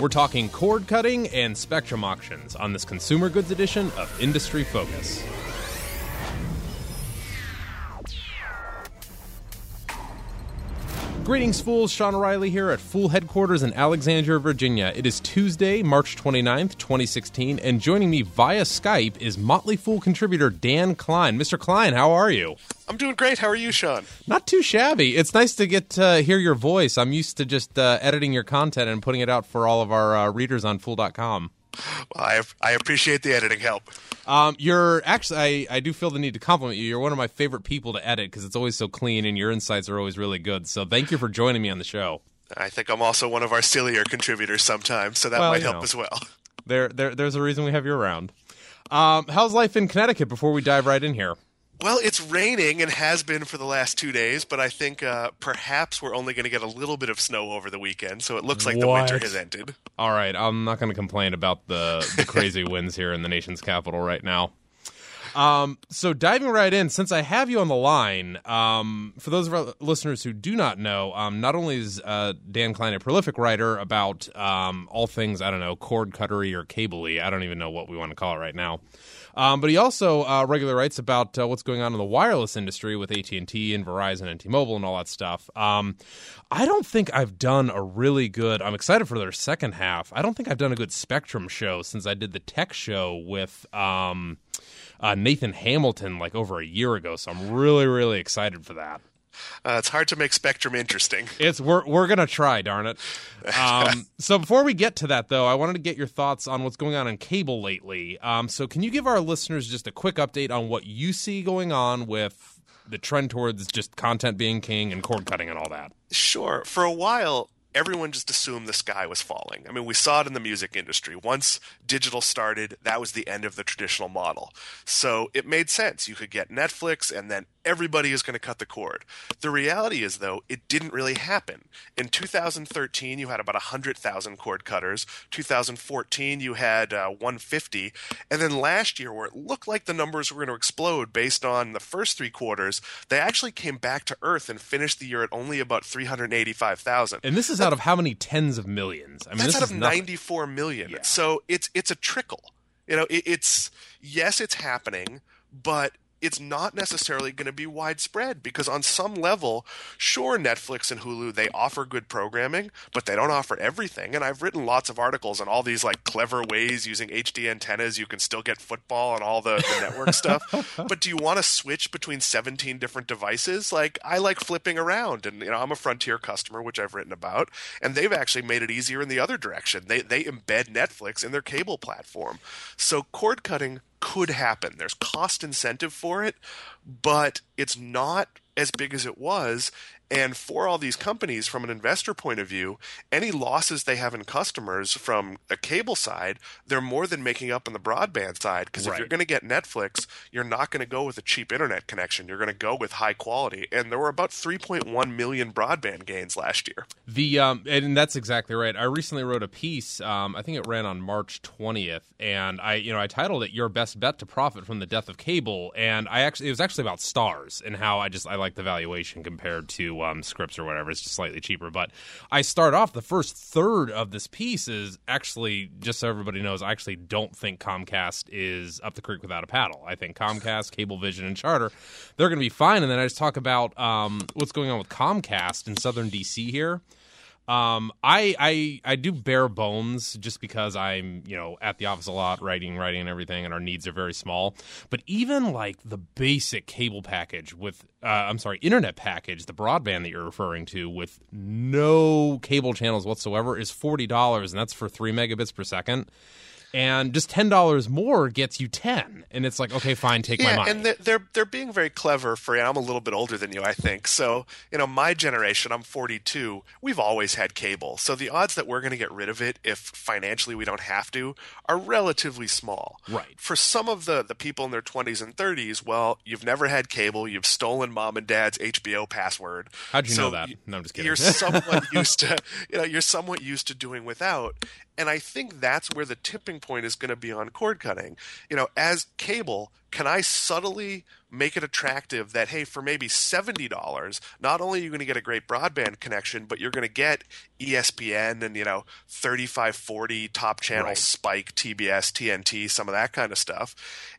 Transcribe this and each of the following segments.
We're talking cord cutting and spectrum auctions on this consumer goods edition of Industry Focus. Greetings, fools. Sean O'Reilly here at Fool Headquarters in Alexandria, Virginia. It is Tuesday, March 29th, 2016, and joining me via Skype is Motley Fool contributor Dan Kline. Mr. Kline, how are you? I'm doing great. How are you, Sean? Not too shabby. It's nice to get to hear your voice. I'm used to just uh, editing your content and putting it out for all of our uh, readers on Fool.com. Well, I, I appreciate the editing help. Um, you're actually, I, I do feel the need to compliment you. You're one of my favorite people to edit because it's always so clean and your insights are always really good. So thank you for joining me on the show. I think I'm also one of our sillier contributors sometimes, so that Well, might help know. as well. There, there, there's a reason we have you around. Um, how's life in Connecticut before we dive right in here? Well, it's raining and has been for the last two days, but I think uh, perhaps we're only going to get a little bit of snow over the weekend, so it looks like the winter has ended. All right, I'm not going to complain about the, the crazy winds here in the nation's capital right now. Um, so diving right in, since I have you on the line, um, for those of our listeners who do not know, um, not only is uh, Dan Kline a prolific writer about um, all things I don't know cord cuttery or cably, I don't even know what we want to call it right now. Um, but he also uh, regularly writes about uh, what's going on in the wireless industry with AT and T and Verizon and T-Mobile and all that stuff. Um, I don't think I've done a really good. I'm excited for their second half. I don't think I've done a good Spectrum show since I did the tech show with um, uh, Nathan Hamilton like over a year ago. So I'm really, really excited for that. Uh, it's hard to make Spectrum interesting. It's we're we're gonna try, darn it. Um, so before we get to that, though, I wanted to get your thoughts on what's going on in cable lately. Um, so can you give our listeners just a quick update on what you see going on with the trend towards just content being king and cord cutting and all that? Sure. For a while, everyone just assumed the sky was falling. I mean, we saw it in the music industry. Once digital started, that was the end of the traditional model. So it made sense. You could get Netflix, and then everybody is going to cut the cord. The reality is, though, it didn't really happen. In 2013, you had about 100,000 cord cutters. 2014, you had uh, 150. And then last year, where it looked like the numbers were going to explode based on the first three quarters, they actually came back to earth and finished the year at only about 385,000. And this is out of how many tens of millions? I mean, That's out of nothing. 94 million. Yeah. So it's it's a trickle. You know, it, it's yes, it's happening, but it's not necessarily going to be widespread because on some level, sure, Netflix and Hulu they offer good programming, but they don't offer everything. And I've written lots of articles on all these like clever ways using HD antennas you can still get football and all the, the network stuff. But do you want to switch between 17 different devices? Like I like flipping around, and you know I'm a Frontier customer, which I've written about, and they've actually made it easier in the other direction. They they embed Netflix in their cable platform, so cord cutting could happen. There's cost incentive for it, but it's not as big as it was. And for all these companies, from an investor point of view, any losses they have in customers from a cable side, they're more than making up on the broadband side. Because if you're going to get Netflix, you're not going to go with a cheap internet connection. You're going to go with high quality. And there were about 3.1 million broadband gains last year. The um, and that's exactly right. I recently wrote a piece. Um, I think it ran on March twentieth, and I, you know, I titled it "Your Best Bet to Profit from the Death of Cable." And I actually, it was actually about Starz and how I just I like the valuation compared to um, Scripps or whatever. It's just slightly cheaper. But I start off the first third of this piece is actually just so everybody knows. I actually don't think Comcast is up the creek without a paddle. I think Comcast, Cablevision, and Charter they're going to be fine. And then I just talk about um, what's going on with Comcast in Southern DC here. Um, I, I I do bare bones just because I'm you know at the office a lot, writing, writing, and everything, and our needs are very small. But even like the basic cable package with, uh, I'm sorry, internet package, the broadband that you're referring to, with no cable channels whatsoever, is forty dollars, and that's for three megabits per second. And just ten dollars more gets you ten, and it's like okay, fine, take my money. and they're, they're they're being very clever for. I'm a little bit older than you, I think. So you know, my generation, I'm 42. We've always had cable, so the odds that we're going to get rid of it if financially we don't have to are relatively small. Right. For some of the the people in their 20s and 30s, well, you've never had cable. You've stolen mom and dad's HBO password. How'd you So know that? No, I'm just kidding. You're somewhat used to, you know, you're somewhat used to doing without. And I think that's where the tipping point is going to be on cord cutting. You know, as cable, can I subtly make it attractive that hey, for maybe seventy dollars, not only are you going to get a great broadband connection, but you're going to get ESPN and you know thirty five forty top channel right. Spike, TBS, TNT, some of that kind of stuff,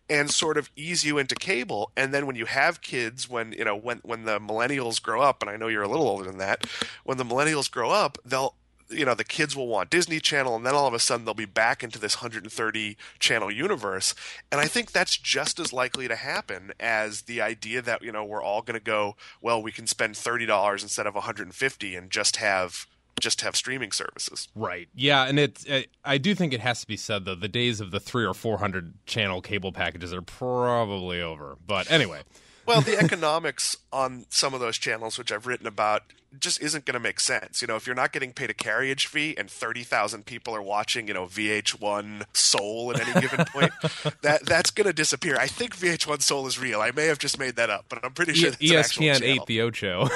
and sort of ease you into cable. And then when you have kids, when you know when when the millennials grow up, and I know you're a little older than that, when the millennials grow up, they'll you know the kids will want Disney Channel, and then all of a sudden they'll be back into this 130 channel universe. And I think that's just as likely to happen as the idea that you know we're all going to go, well, we can spend thirty dollars instead of 150 and just have just have streaming services. Right. Yeah, and it, I do think it has to be said though the days of the 3 or 400 channel cable packages are probably over. But anyway, well, the economics on some of those channels, which I've written about, just isn't going to make sense. You know, if you're not getting paid a carriage fee and 30,000 people are watching, you know, VH1 Soul at any given point, that that's going to disappear. I think VH1 Soul is real. I may have just made that up, but I'm pretty sure e- ESPN 8 the Ocho.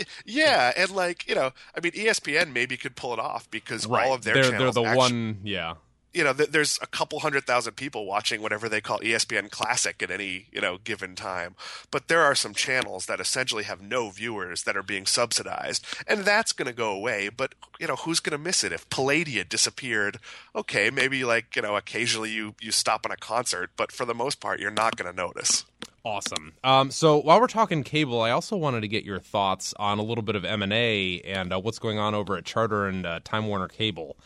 yeah, and like, you know, I mean ESPN maybe could pull it off because right. all of their they're, channels they're the actually, one, yeah you know, th- there's a couple hundred thousand people watching whatever they call ESPN Classic at any you know given time. But there are some channels that essentially have no viewers that are being subsidized, and that's going to go away. But you know, who's going to miss it if Palladia disappeared? Okay, maybe like you know, occasionally you you stop on a concert, but for the most part, you're not going to notice. Awesome. Um, so while we're talking cable, I also wanted to get your thoughts on a little bit of M and A and uh, what's going on over at Charter and uh, Time Warner Cable.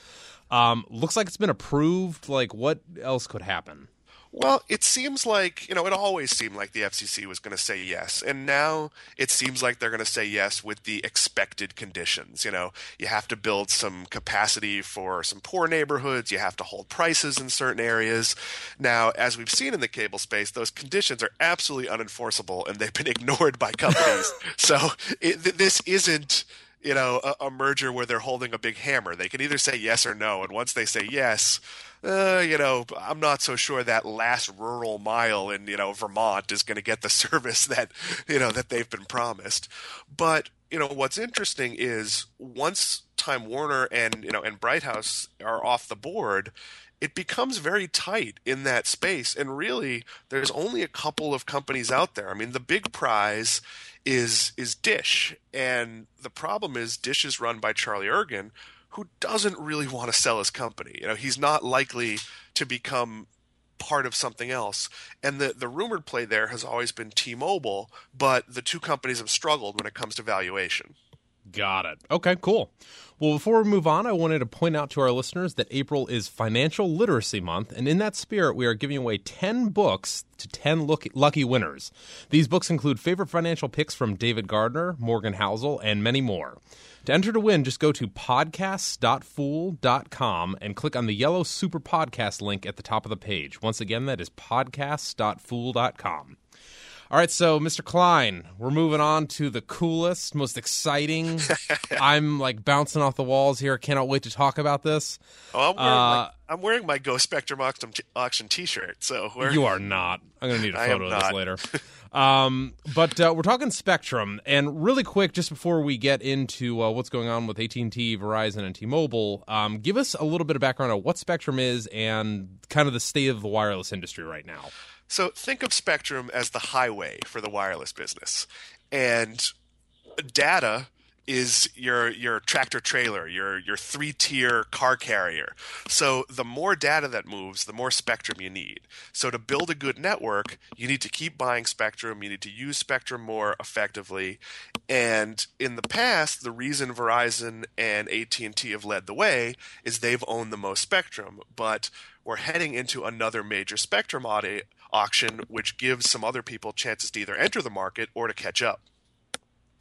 Um, looks like it's been approved. Like, what else could happen? Well, it seems like, you know, it always seemed like the FCC was going to say yes. And now it seems like they're going to say yes with the expected conditions. You know, you have to build some capacity for some poor neighborhoods, you have to hold prices in certain areas. Now, as we've seen in the cable space, those conditions are absolutely unenforceable and they've been ignored by companies. so it, this isn't you know, a, a, merger where they're holding a big hammer. They can either say yes or no, and once they say yes, uh, you know, I'm not so sure that last rural mile in you know Vermont is going to get the service that you know that they've been promised. But you know, what's interesting is once Time Warner and you know and Bright House are off the board, it becomes very tight in that space. And really, there's only a couple of companies out there. I mean, the big prize is is Dish, and the problem is Dish is run by Charlie Ergen, who doesn't really want to sell his company. You know, he's not likely to become part of something else. And the the rumored play there has always been T-Mobile, but the two companies have struggled when it comes to valuation. Got it. Okay, cool. Well, before we move on, I wanted to point out to our listeners that April is Financial Literacy Month, and in that spirit, we are giving away 10 books to 10 lucky winners. These books include favorite financial picks from David Gardner, Morgan Housel, and many more. To enter to win, just go to podcasts.fool.com and click on the yellow super podcast link at the top of the page. Once again, that is podcasts.fool.com. All right, so Mr. Kline, we're moving on to the coolest, most exciting. I'm like bouncing off the walls here. Cannot wait to talk about this. Oh, I'm wearing, uh, my, I'm wearing my Go Spectrum auction, auction T-shirt. So you are not. I'm going to need a photo of this later. um, but uh, we're talking Spectrum, and really quick, just before we get into uh, what's going on with AT&T, Verizon, and T-Mobile, um, give us a little bit of background on what Spectrum is and kind of the state of the wireless industry right now. So think of Spectrum as the highway for the wireless business. And data is your your tractor trailer, your your three tier car carrier. So the more data that moves, the more spectrum you need. So to build a good network, you need to keep buying spectrum. You need to use spectrum more effectively. And in the past, the reason Verizon and AT and T have led the way is they've owned the most spectrum. But we're heading into another major spectrum audit auction, which gives some other people chances to either enter the market or to catch up.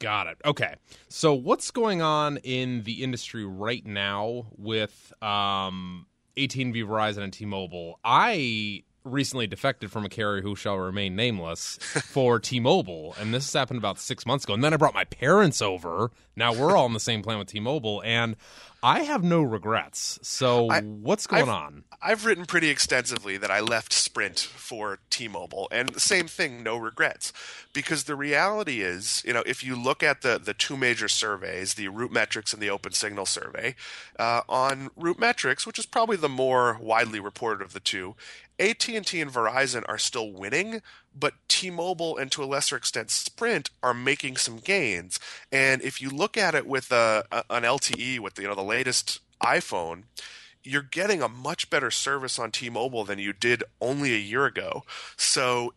Got it. Okay. So, what's going on in the industry right now with um, AT&T, Verizon, and T-Mobile? I recently defected from a carrier who shall remain nameless for T-Mobile, and this happened about six months ago. And then I brought my parents over. Now we're all on the same plan with T-Mobile, and I have no regrets. So I- what's going I've- on? I've written pretty extensively that I left Sprint for T-Mobile, and the same thing, no regrets, because the reality is, you know, if you look at the the two major surveys, the Root Metrics and the Open Signal survey, uh, on Root Metrics, which is probably the more widely reported of the two, AT&T and Verizon are still winning, but T-Mobile and to a lesser extent Sprint are making some gains. And if you look at it with a, a, an LTE with the, you know the latest iPhone, you're getting a much better service on T-Mobile than you did only a year ago. So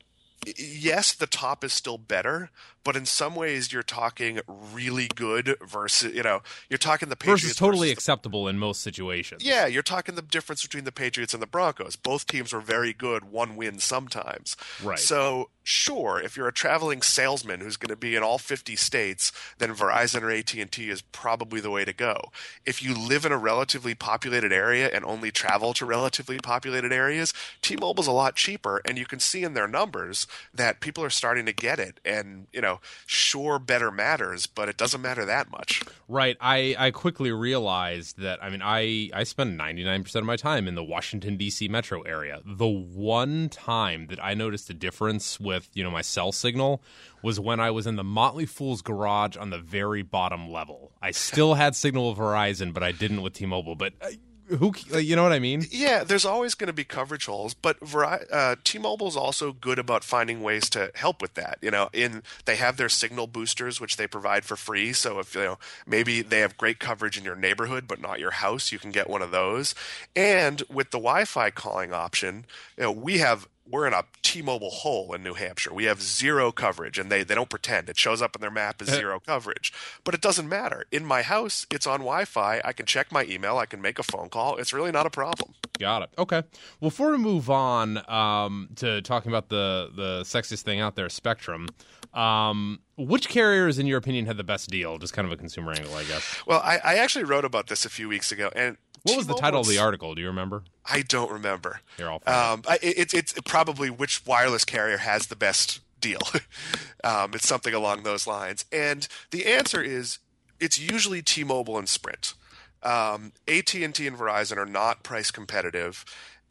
yes, the top is still better, but in some ways you're talking really good versus you know you're talking the Patriots Versus totally versus- acceptable in most situations. yeah, you're talking the difference between the Patriots and the Broncos. Both teams were very good, one win sometimes. Right. So, sure, if you're a traveling salesman who's going to be in all 50 states, then Verizon or AT&T is probably the way to go. If you live in a relatively populated area and only travel to relatively populated areas, T-Mobile's a lot cheaper and you can see in their numbers that people are starting to get it and, you know, sure better matters, but it doesn't matter that much. Right. I, I quickly realized that I mean I, I spend ninety nine percent of my time in the Washington DC metro area. The one time that I noticed a difference with, you know, my cell signal was when I was in the Motley Fool's garage on the very bottom level. I still had signal with Verizon, but I didn't with T Mobile. But uh, who you know what I mean? Yeah, there's always going to be coverage holes, but Veri- uh, T-Mobile's also good about finding ways to help with that. You know, in they have their signal boosters, which they provide for free. So if you know maybe they have great coverage in your neighborhood but not your house, you can get one of those. And with the Wi-Fi calling option, you know, we have we're in a T-Mobile hole in New Hampshire. We have zero coverage, and they, they don't pretend. It shows up in their map as zero coverage, but it doesn't matter. In my house, it's on Wi-Fi. I can check my email. I can make a phone call. It's really not a problem. Got it. Okay. Well, before we move on um, to talking about the the sexiest thing out there, Spectrum, um, which carriers, in your opinion, had the best deal? Just kind of a consumer angle, I guess. Well, I, I actually wrote about this a few weeks ago, and What was the title of the article? Do you remember? I don't remember. Here, I'll Um, I, it, it's it's probably which wireless carrier has the best deal. um, it's something along those lines, and the answer is it's usually T-Mobile and Sprint. Um, AT&T and Verizon are not price competitive.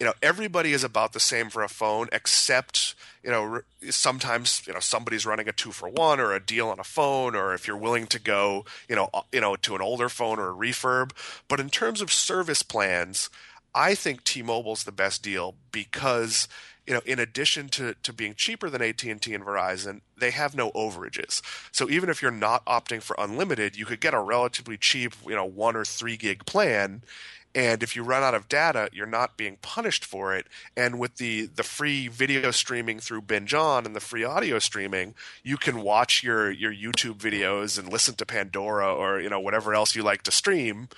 You know, everybody is about the same for a phone, except you know sometimes you know somebody's running a two for one or a deal on a phone, or if you're willing to go you know you know to an older phone or a refurb. But in terms of service plans, I think T-Mobile's the best deal because you know, in addition to, to being cheaper than AT&T and Verizon, they have no overages. So even if you're not opting for unlimited, you could get a relatively cheap, you know, one or three gig plan. And if you run out of data, you're not being punished for it. And with the, the free video streaming through Binge On and the free audio streaming, you can watch your, your YouTube videos and listen to Pandora or, you know, whatever else you like to stream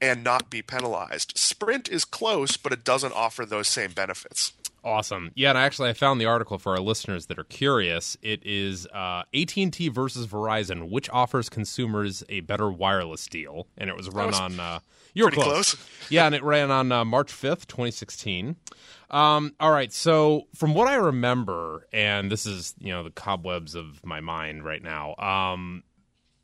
and not be penalized. Sprint is close, but it doesn't offer those same benefits. Awesome. Yeah, and actually, I found the article for our listeners that are curious. It is uh, AT&T versus Verizon, which offers consumers a better wireless deal, and it was run was on. Uh, you were close. close. yeah, and it ran on uh, March fifth, twenty sixteen. Um, all right, so from what I remember, and this is you know the cobwebs of my mind right now. Um,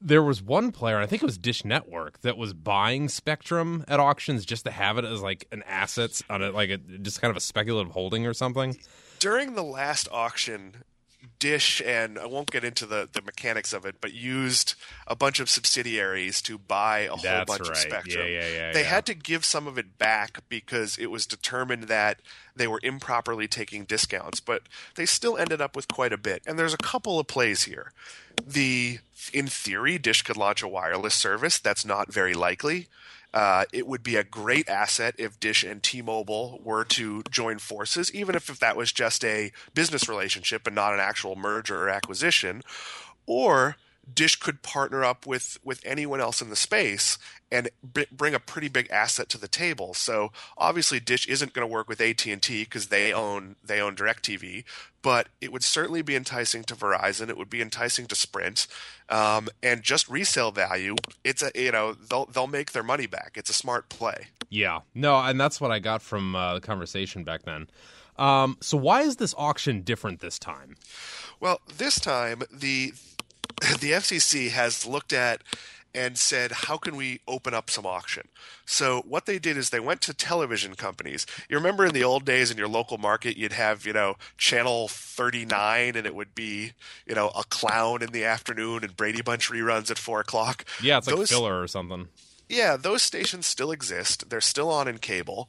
there was one player, I think it was Dish Network, that was buying Spectrum at auctions just to have it as like an asset on it, like a, just kind of a speculative holding or something. During the last auction, Dish and I won't get into the, the mechanics of it, but used a bunch of subsidiaries to buy a whole That's bunch of. Spectrum. Yeah, yeah, yeah, they had to give some of it back because it was determined that they were improperly taking discounts, but they still ended up with quite a bit. And there's a couple of plays here. The in theory, Dish could launch a wireless service. That's not very likely. Uh, it would be a great asset if Dish and T-Mobile were to join forces, even if, if that was just a business relationship and not an actual merger or acquisition. Or Dish could partner up with with anyone else in the space and b- bring a pretty big asset to the table. So obviously, Dish isn't going to work with AT and T because they own they own Directv, but it would certainly be enticing to Verizon. It would be enticing to Sprint, um, and just resale value. It's a you know they'll they'll make their money back. It's a smart play. Yeah, no, and that's what I got from uh, the conversation back then. Um, so why is this auction different this time? Well, this time the the FCC has looked at and said, How can we open up some auction? So, what they did is they went to television companies. You remember in the old days in your local market, you'd have, you know, channel 39 and it would be, you know, a clown in the afternoon and Brady Bunch reruns at 4 o'clock. Yeah, it's like Those, filler or something. Yeah, those stations still exist. They're still on in cable.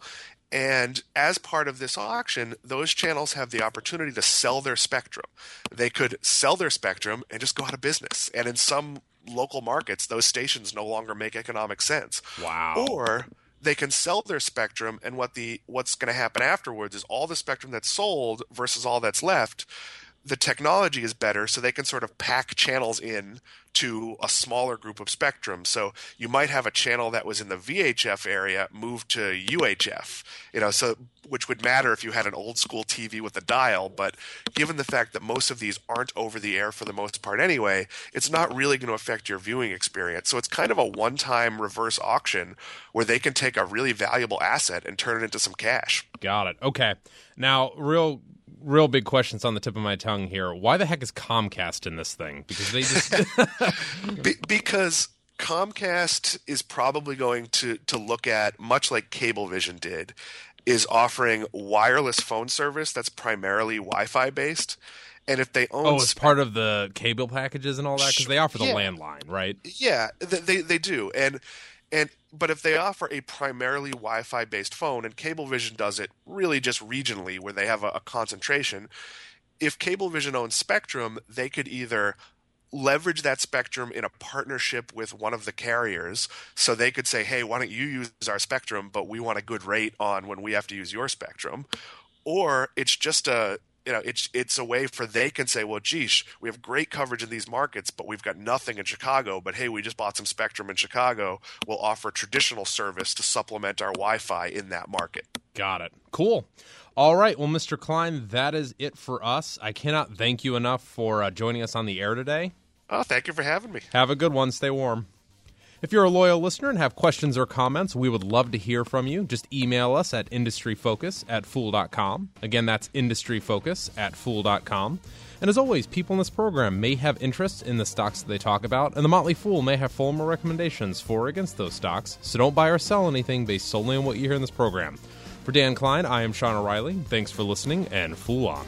And as part of this auction, those channels have the opportunity to sell their spectrum. They could sell their spectrum and just go out of business. And in some local markets, those stations no longer make economic sense. Wow. Or they can sell their spectrum and what the what's going to happen afterwards is all the spectrum that's sold versus all that's left the technology is better so they can sort of pack channels in to a smaller group of spectrum. So you might have a channel that was in the VHF area move to UHF you know so which would matter if you had an old school TV with a dial but given the fact that most of these aren't over the air for the most part anyway it's not really going to affect your viewing experience. So it's kind of a one time reverse auction where they can take a really valuable asset and turn it into some cash. Got it. Okay. Now real real big questions on the tip of my tongue here. Why the heck is Comcast in this thing? Because they just Be- because Comcast is probably going to to look at much like Cablevision did, is offering wireless phone service that's primarily Wi-Fi based. And if they own, oh, it's part of the cable packages and all that because they offer the yeah. landline, right? Yeah, they they do, and and but if they offer a primarily Wi-Fi based phone, and Cablevision does it really just regionally, where they have a, a concentration, if Cablevision owns Spectrum, they could either leverage that spectrum in a partnership with one of the carriers. So they could say hey why don't you use our spectrum but we want a good rate on when we have to use your spectrum? Or it's just a you know, it's it's a way for they can say, well, geesh, we have great coverage in these markets, but we've got nothing in Chicago. But hey, we just bought some Spectrum in Chicago. We'll offer traditional service to supplement our Wi-Fi in that market. Got it. Cool. All right. Well, Mr. Kline, that is it for us. I cannot thank you enough for uh, joining us on the air today. Oh, thank you for having me. Have a good one. Stay warm. If you're a loyal listener and have questions or comments, we would love to hear from you. Just email us at industryfocus at fool.com. Again, that's industryfocus at fool.com. And as always, people in this program may have interests in the stocks that they talk about, and the Motley Fool may have formal recommendations for or against those stocks, so don't buy or sell anything based solely on what you hear in this program. For Dan Kline, I am Sean O'Reilly. Thanks for listening, and Fool on.